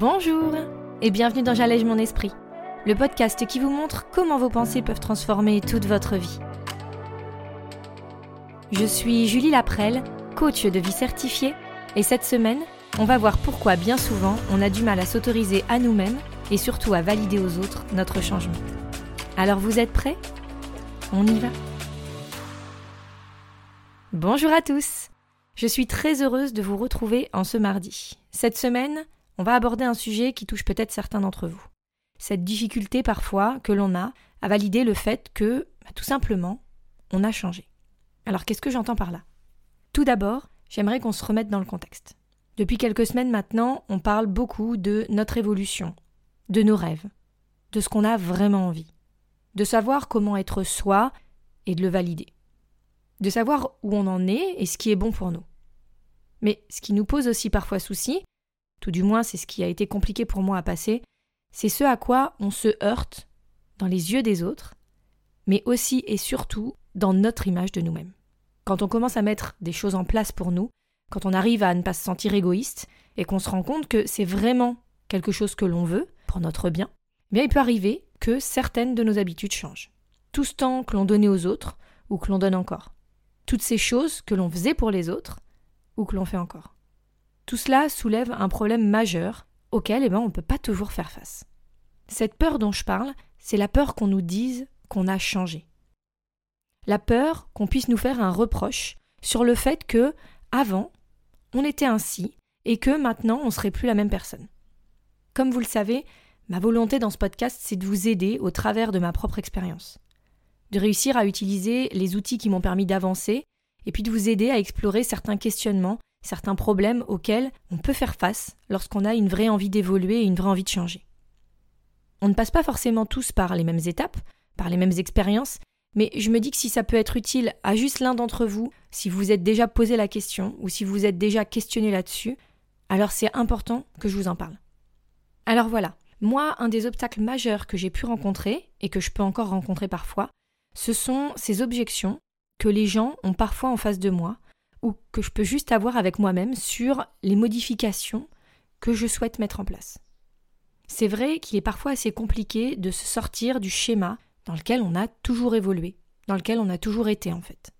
Bonjour et bienvenue dans J'allège mon esprit, le podcast qui vous montre comment vos pensées peuvent transformer toute votre vie. Je suis Julie Laprelle, coach de vie certifiée, et cette semaine, on va voir pourquoi bien souvent on a du mal à s'autoriser à nous-mêmes et surtout à valider aux autres notre changement. Alors vous êtes prêts? On y va Bonjour à tous Je suis très heureuse de vous retrouver en ce mardi. Cette semaine, on va aborder un sujet qui touche peut-être certains d'entre vous. Cette difficulté parfois que l'on a à valider le fait que, bah, tout simplement, on a changé. Alors qu'est-ce que j'entends par là? Tout d'abord, j'aimerais qu'on se remette dans le contexte. Depuis quelques semaines maintenant, on parle beaucoup de notre évolution, de nos rêves, de ce qu'on a vraiment envie, de savoir comment être soi et de le valider, de savoir où on en est et ce qui est bon pour nous. Mais ce qui nous pose aussi parfois souci, tout du moins c'est ce qui a été compliqué pour moi à passer, c'est ce à quoi on se heurte dans les yeux des autres, mais aussi et surtout dans notre image de nous-mêmes. Quand on commence à mettre des choses en place pour nous, quand on arrive à ne pas se sentir égoïste et qu'on se rend compte que c'est vraiment quelque chose que l'on veut pour notre bien, eh bien il peut arriver que certaines de nos habitudes changent. Tout ce temps que l'on donnait aux autres ou que l'on donne encore. Toutes ces choses que l'on faisait pour les autres ou que l'on fait encore. Tout cela soulève un problème majeur auquel eh ben, on ne peut pas toujours faire face. Cette peur dont je parle, c'est la peur qu'on nous dise qu'on a changé. La peur qu'on puisse nous faire un reproche sur le fait que, avant, on était ainsi et que maintenant on serait plus la même personne. Comme vous le savez, ma volonté dans ce podcast, c'est de vous aider au travers de ma propre expérience, de réussir à utiliser les outils qui m'ont permis d'avancer et puis de vous aider à explorer certains questionnements certains problèmes auxquels on peut faire face lorsqu'on a une vraie envie d'évoluer et une vraie envie de changer. On ne passe pas forcément tous par les mêmes étapes, par les mêmes expériences, mais je me dis que si ça peut être utile à juste l'un d'entre vous, si vous êtes déjà posé la question ou si vous êtes déjà questionné là-dessus, alors c'est important que je vous en parle. Alors voilà, moi, un des obstacles majeurs que j'ai pu rencontrer et que je peux encore rencontrer parfois, ce sont ces objections que les gens ont parfois en face de moi ou que je peux juste avoir avec moi-même sur les modifications que je souhaite mettre en place. C'est vrai qu'il est parfois assez compliqué de se sortir du schéma dans lequel on a toujours évolué, dans lequel on a toujours été en fait.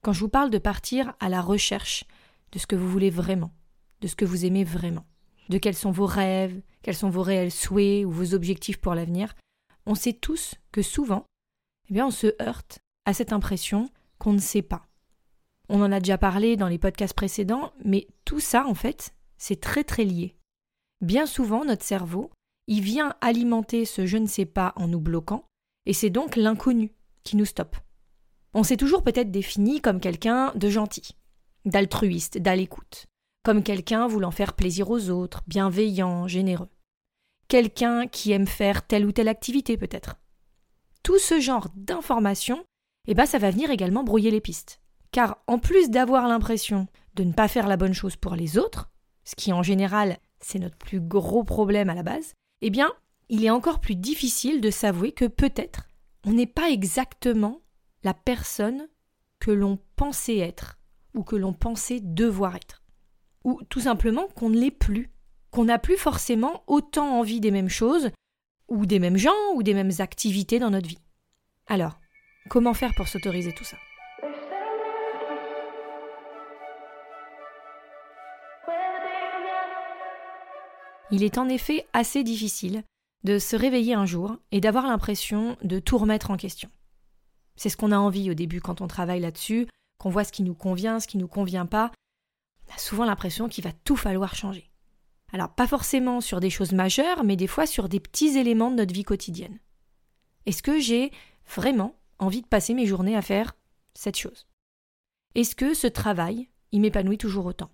Quand je vous parle de partir à la recherche de ce que vous voulez vraiment, de ce que vous aimez vraiment, de quels sont vos rêves, quels sont vos réels souhaits ou vos objectifs pour l'avenir, on sait tous que souvent, eh bien, on se heurte à cette impression qu'on ne sait pas, on en a déjà parlé dans les podcasts précédents, mais tout ça, en fait, c'est très très lié. Bien souvent, notre cerveau, il vient alimenter ce je ne sais pas en nous bloquant, et c'est donc l'inconnu qui nous stoppe. On s'est toujours peut-être défini comme quelqu'un de gentil, d'altruiste, d'à l'écoute, comme quelqu'un voulant faire plaisir aux autres, bienveillant, généreux. Quelqu'un qui aime faire telle ou telle activité peut-être. Tout ce genre d'informations, eh ben ça va venir également brouiller les pistes. Car en plus d'avoir l'impression de ne pas faire la bonne chose pour les autres, ce qui en général c'est notre plus gros problème à la base, eh bien, il est encore plus difficile de s'avouer que peut-être on n'est pas exactement la personne que l'on pensait être ou que l'on pensait devoir être. Ou tout simplement qu'on ne l'est plus, qu'on n'a plus forcément autant envie des mêmes choses, ou des mêmes gens, ou des mêmes activités dans notre vie. Alors, comment faire pour s'autoriser tout ça? Il est en effet assez difficile de se réveiller un jour et d'avoir l'impression de tout remettre en question. C'est ce qu'on a envie au début quand on travaille là-dessus, qu'on voit ce qui nous convient, ce qui nous convient pas. On a souvent l'impression qu'il va tout falloir changer. Alors pas forcément sur des choses majeures, mais des fois sur des petits éléments de notre vie quotidienne. Est-ce que j'ai vraiment envie de passer mes journées à faire cette chose? Est-ce que ce travail, il m'épanouit toujours autant?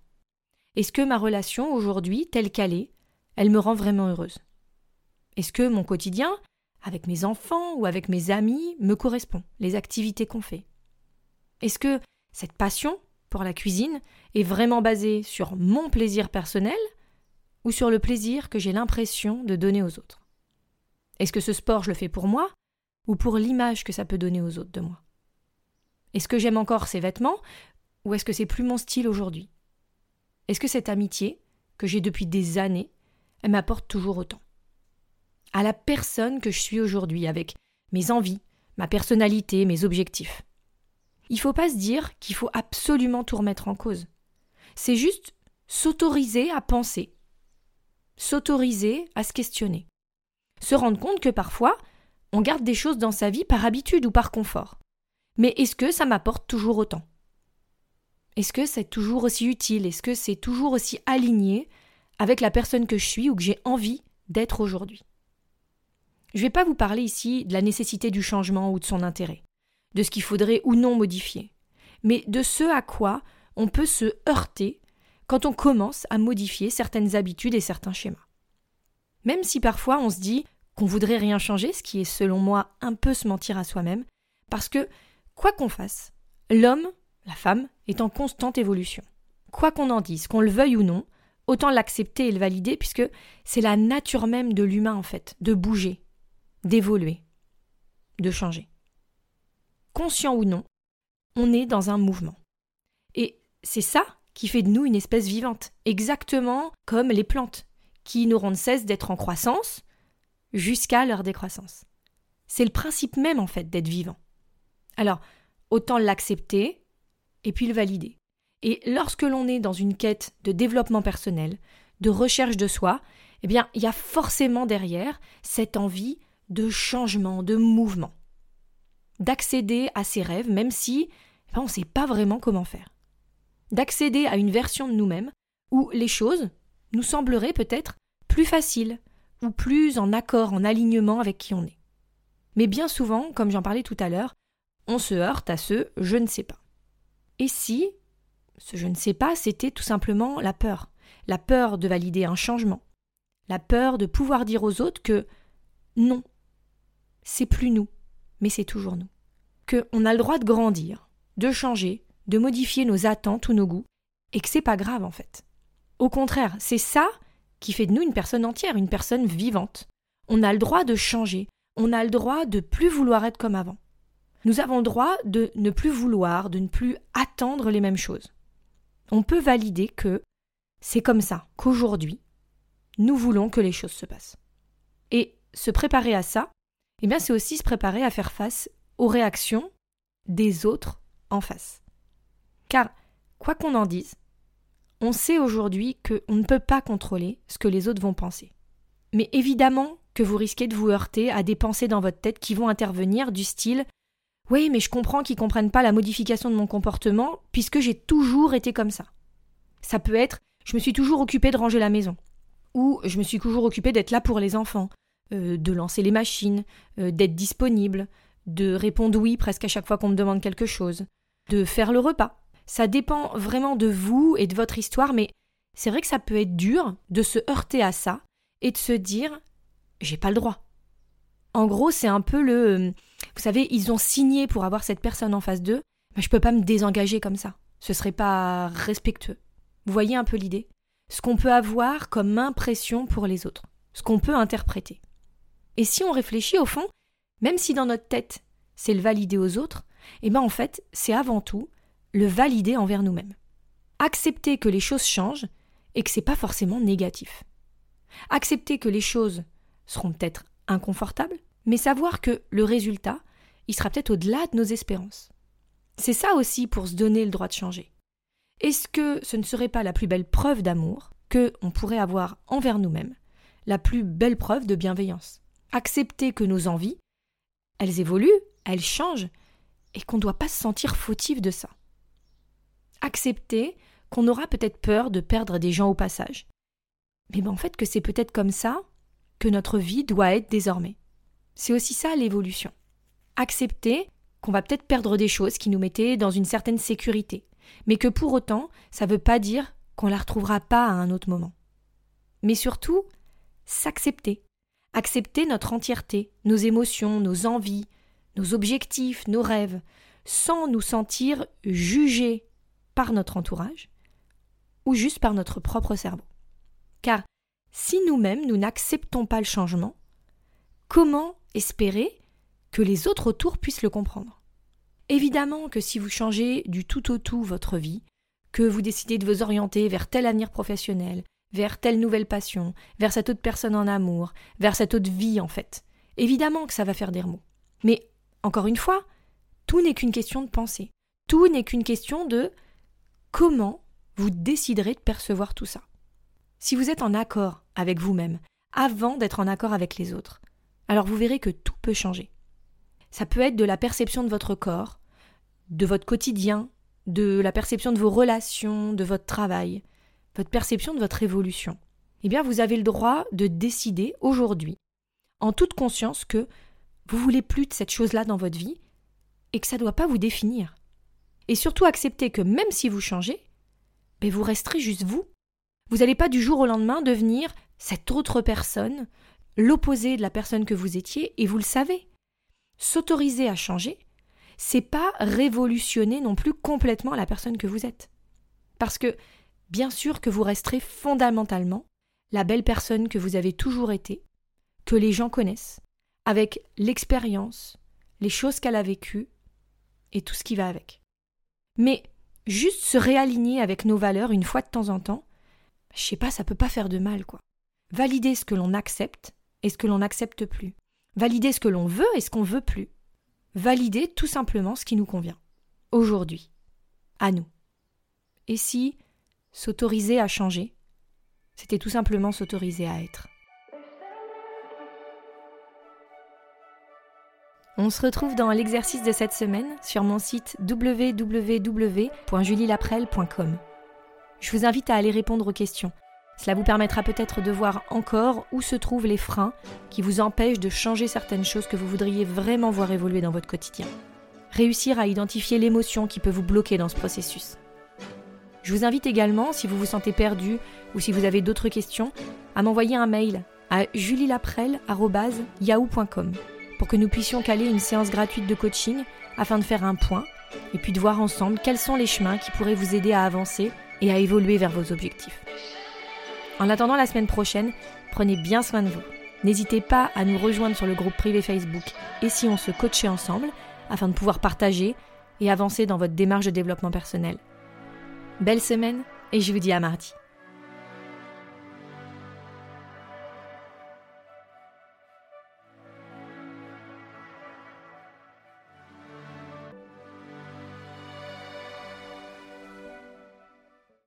Est-ce que ma relation aujourd'hui, telle qu'elle est, elle me rend vraiment heureuse. Est-ce que mon quotidien, avec mes enfants ou avec mes amis, me correspond, les activités qu'on fait? Est-ce que cette passion pour la cuisine est vraiment basée sur mon plaisir personnel ou sur le plaisir que j'ai l'impression de donner aux autres? Est-ce que ce sport, je le fais pour moi ou pour l'image que ça peut donner aux autres de moi? Est-ce que j'aime encore ces vêtements ou est-ce que c'est plus mon style aujourd'hui? Est-ce que cette amitié, que j'ai depuis des années, elle m'apporte toujours autant. À la personne que je suis aujourd'hui, avec mes envies, ma personnalité, mes objectifs. Il ne faut pas se dire qu'il faut absolument tout remettre en cause. C'est juste s'autoriser à penser, s'autoriser à se questionner, se rendre compte que parfois, on garde des choses dans sa vie par habitude ou par confort. Mais est-ce que ça m'apporte toujours autant? Est-ce que c'est toujours aussi utile? Est-ce que c'est toujours aussi aligné avec la personne que je suis ou que j'ai envie d'être aujourd'hui Je ne vais pas vous parler ici de la nécessité du changement ou de son intérêt de ce qu'il faudrait ou non modifier, mais de ce à quoi on peut se heurter quand on commence à modifier certaines habitudes et certains schémas. Même si parfois on se dit qu'on voudrait rien changer, ce qui est selon moi un peu se mentir à soi-même, parce que, quoi qu'on fasse, l'homme, la femme, est en constante évolution. Quoi qu'on en dise, qu'on le veuille ou non, autant l'accepter et le valider, puisque c'est la nature même de l'humain, en fait, de bouger, d'évoluer, de changer conscient ou non, on est dans un mouvement. Et c'est ça qui fait de nous une espèce vivante, exactement comme les plantes, qui n'auront de cesse d'être en croissance jusqu'à leur décroissance. C'est le principe même en fait d'être vivant. Alors, autant l'accepter et puis le valider. Et lorsque l'on est dans une quête de développement personnel, de recherche de soi, eh bien, il y a forcément derrière cette envie de changement, de mouvement d'accéder à ses rêves, même si eh ben, on ne sait pas vraiment comment faire. D'accéder à une version de nous-mêmes où les choses nous sembleraient peut-être plus faciles ou plus en accord, en alignement avec qui on est. Mais bien souvent, comme j'en parlais tout à l'heure, on se heurte à ce je ne sais pas. Et si ce je ne sais pas, c'était tout simplement la peur, la peur de valider un changement, la peur de pouvoir dire aux autres que non, c'est plus nous, mais c'est toujours nous. Qu'on a le droit de grandir, de changer, de modifier nos attentes ou nos goûts, et que c'est pas grave en fait. Au contraire, c'est ça qui fait de nous une personne entière, une personne vivante. On a le droit de changer, on a le droit de plus vouloir être comme avant. Nous avons le droit de ne plus vouloir, de ne plus attendre les mêmes choses. On peut valider que c'est comme ça qu'aujourd'hui, nous voulons que les choses se passent. Et se préparer à ça, eh bien c'est aussi se préparer à faire face aux réactions des autres en face. Car, quoi qu'on en dise, on sait aujourd'hui qu'on ne peut pas contrôler ce que les autres vont penser. Mais évidemment que vous risquez de vous heurter à des pensées dans votre tête qui vont intervenir du style Oui, mais je comprends qu'ils comprennent pas la modification de mon comportement puisque j'ai toujours été comme ça. Ça peut être Je me suis toujours occupé de ranger la maison. Ou Je me suis toujours occupé d'être là pour les enfants. Euh, de lancer les machines, euh, d'être disponible, de répondre oui presque à chaque fois qu'on me demande quelque chose, de faire le repas. Ça dépend vraiment de vous et de votre histoire, mais c'est vrai que ça peut être dur de se heurter à ça et de se dire j'ai pas le droit. En gros, c'est un peu le vous savez, ils ont signé pour avoir cette personne en face d'eux, mais je peux pas me désengager comme ça. Ce serait pas respectueux. Vous voyez un peu l'idée? Ce qu'on peut avoir comme impression pour les autres, ce qu'on peut interpréter. Et si on réfléchit au fond, même si dans notre tête c'est le valider aux autres, eh bien en fait c'est avant tout le valider envers nous-mêmes. Accepter que les choses changent et que c'est pas forcément négatif. Accepter que les choses seront peut-être inconfortables, mais savoir que le résultat, il sera peut-être au-delà de nos espérances. C'est ça aussi pour se donner le droit de changer. Est-ce que ce ne serait pas la plus belle preuve d'amour que on pourrait avoir envers nous-mêmes, la plus belle preuve de bienveillance? Accepter que nos envies, elles évoluent, elles changent, et qu'on ne doit pas se sentir fautif de ça. Accepter qu'on aura peut-être peur de perdre des gens au passage. Mais ben en fait que c'est peut-être comme ça que notre vie doit être désormais. C'est aussi ça l'évolution. Accepter qu'on va peut-être perdre des choses qui nous mettaient dans une certaine sécurité, mais que pour autant, ça ne veut pas dire qu'on la retrouvera pas à un autre moment. Mais surtout, s'accepter accepter notre entièreté, nos émotions, nos envies, nos objectifs, nos rêves, sans nous sentir jugés par notre entourage ou juste par notre propre cerveau. Car si nous-mêmes nous n'acceptons pas le changement, comment espérer que les autres autour puissent le comprendre Évidemment que si vous changez du tout au tout votre vie, que vous décidez de vous orienter vers tel avenir professionnel, vers telle nouvelle passion, vers cette autre personne en amour, vers cette autre vie en fait. Évidemment que ça va faire des remous. Mais, encore une fois, tout n'est qu'une question de pensée. Tout n'est qu'une question de comment vous déciderez de percevoir tout ça. Si vous êtes en accord avec vous-même, avant d'être en accord avec les autres, alors vous verrez que tout peut changer. Ça peut être de la perception de votre corps, de votre quotidien, de la perception de vos relations, de votre travail, votre perception de votre évolution. Eh bien, vous avez le droit de décider aujourd'hui, en toute conscience, que vous voulez plus de cette chose-là dans votre vie et que ça ne doit pas vous définir. Et surtout accepter que même si vous changez, ben vous resterez juste vous. Vous n'allez pas du jour au lendemain devenir cette autre personne, l'opposé de la personne que vous étiez, et vous le savez. S'autoriser à changer, c'est pas révolutionner non plus complètement la personne que vous êtes. Parce que, bien sûr que vous resterez fondamentalement la belle personne que vous avez toujours été, que les gens connaissent, avec l'expérience, les choses qu'elle a vécues et tout ce qui va avec. Mais juste se réaligner avec nos valeurs une fois de temps en temps, je sais pas, ça peut pas faire de mal, quoi. Valider ce que l'on accepte et ce que l'on n'accepte plus. Valider ce que l'on veut et ce qu'on veut plus. Valider tout simplement ce qui nous convient. Aujourd'hui. À nous. Et si s'autoriser à changer, c'était tout simplement s'autoriser à être? On se retrouve dans l'exercice de cette semaine sur mon site www.julielaprel.com. Je vous invite à aller répondre aux questions. Cela vous permettra peut-être de voir encore où se trouvent les freins qui vous empêchent de changer certaines choses que vous voudriez vraiment voir évoluer dans votre quotidien. Réussir à identifier l'émotion qui peut vous bloquer dans ce processus. Je vous invite également, si vous vous sentez perdu ou si vous avez d'autres questions, à m'envoyer un mail à julielaprel.yahoo.com pour que nous puissions caler une séance gratuite de coaching afin de faire un point et puis de voir ensemble quels sont les chemins qui pourraient vous aider à avancer et à évoluer vers vos objectifs. En attendant la semaine prochaine, prenez bien soin de vous. N'hésitez pas à nous rejoindre sur le groupe privé Facebook et si on se coachait ensemble afin de pouvoir partager et avancer dans votre démarche de développement personnel. Belle semaine et je vous dis à mardi.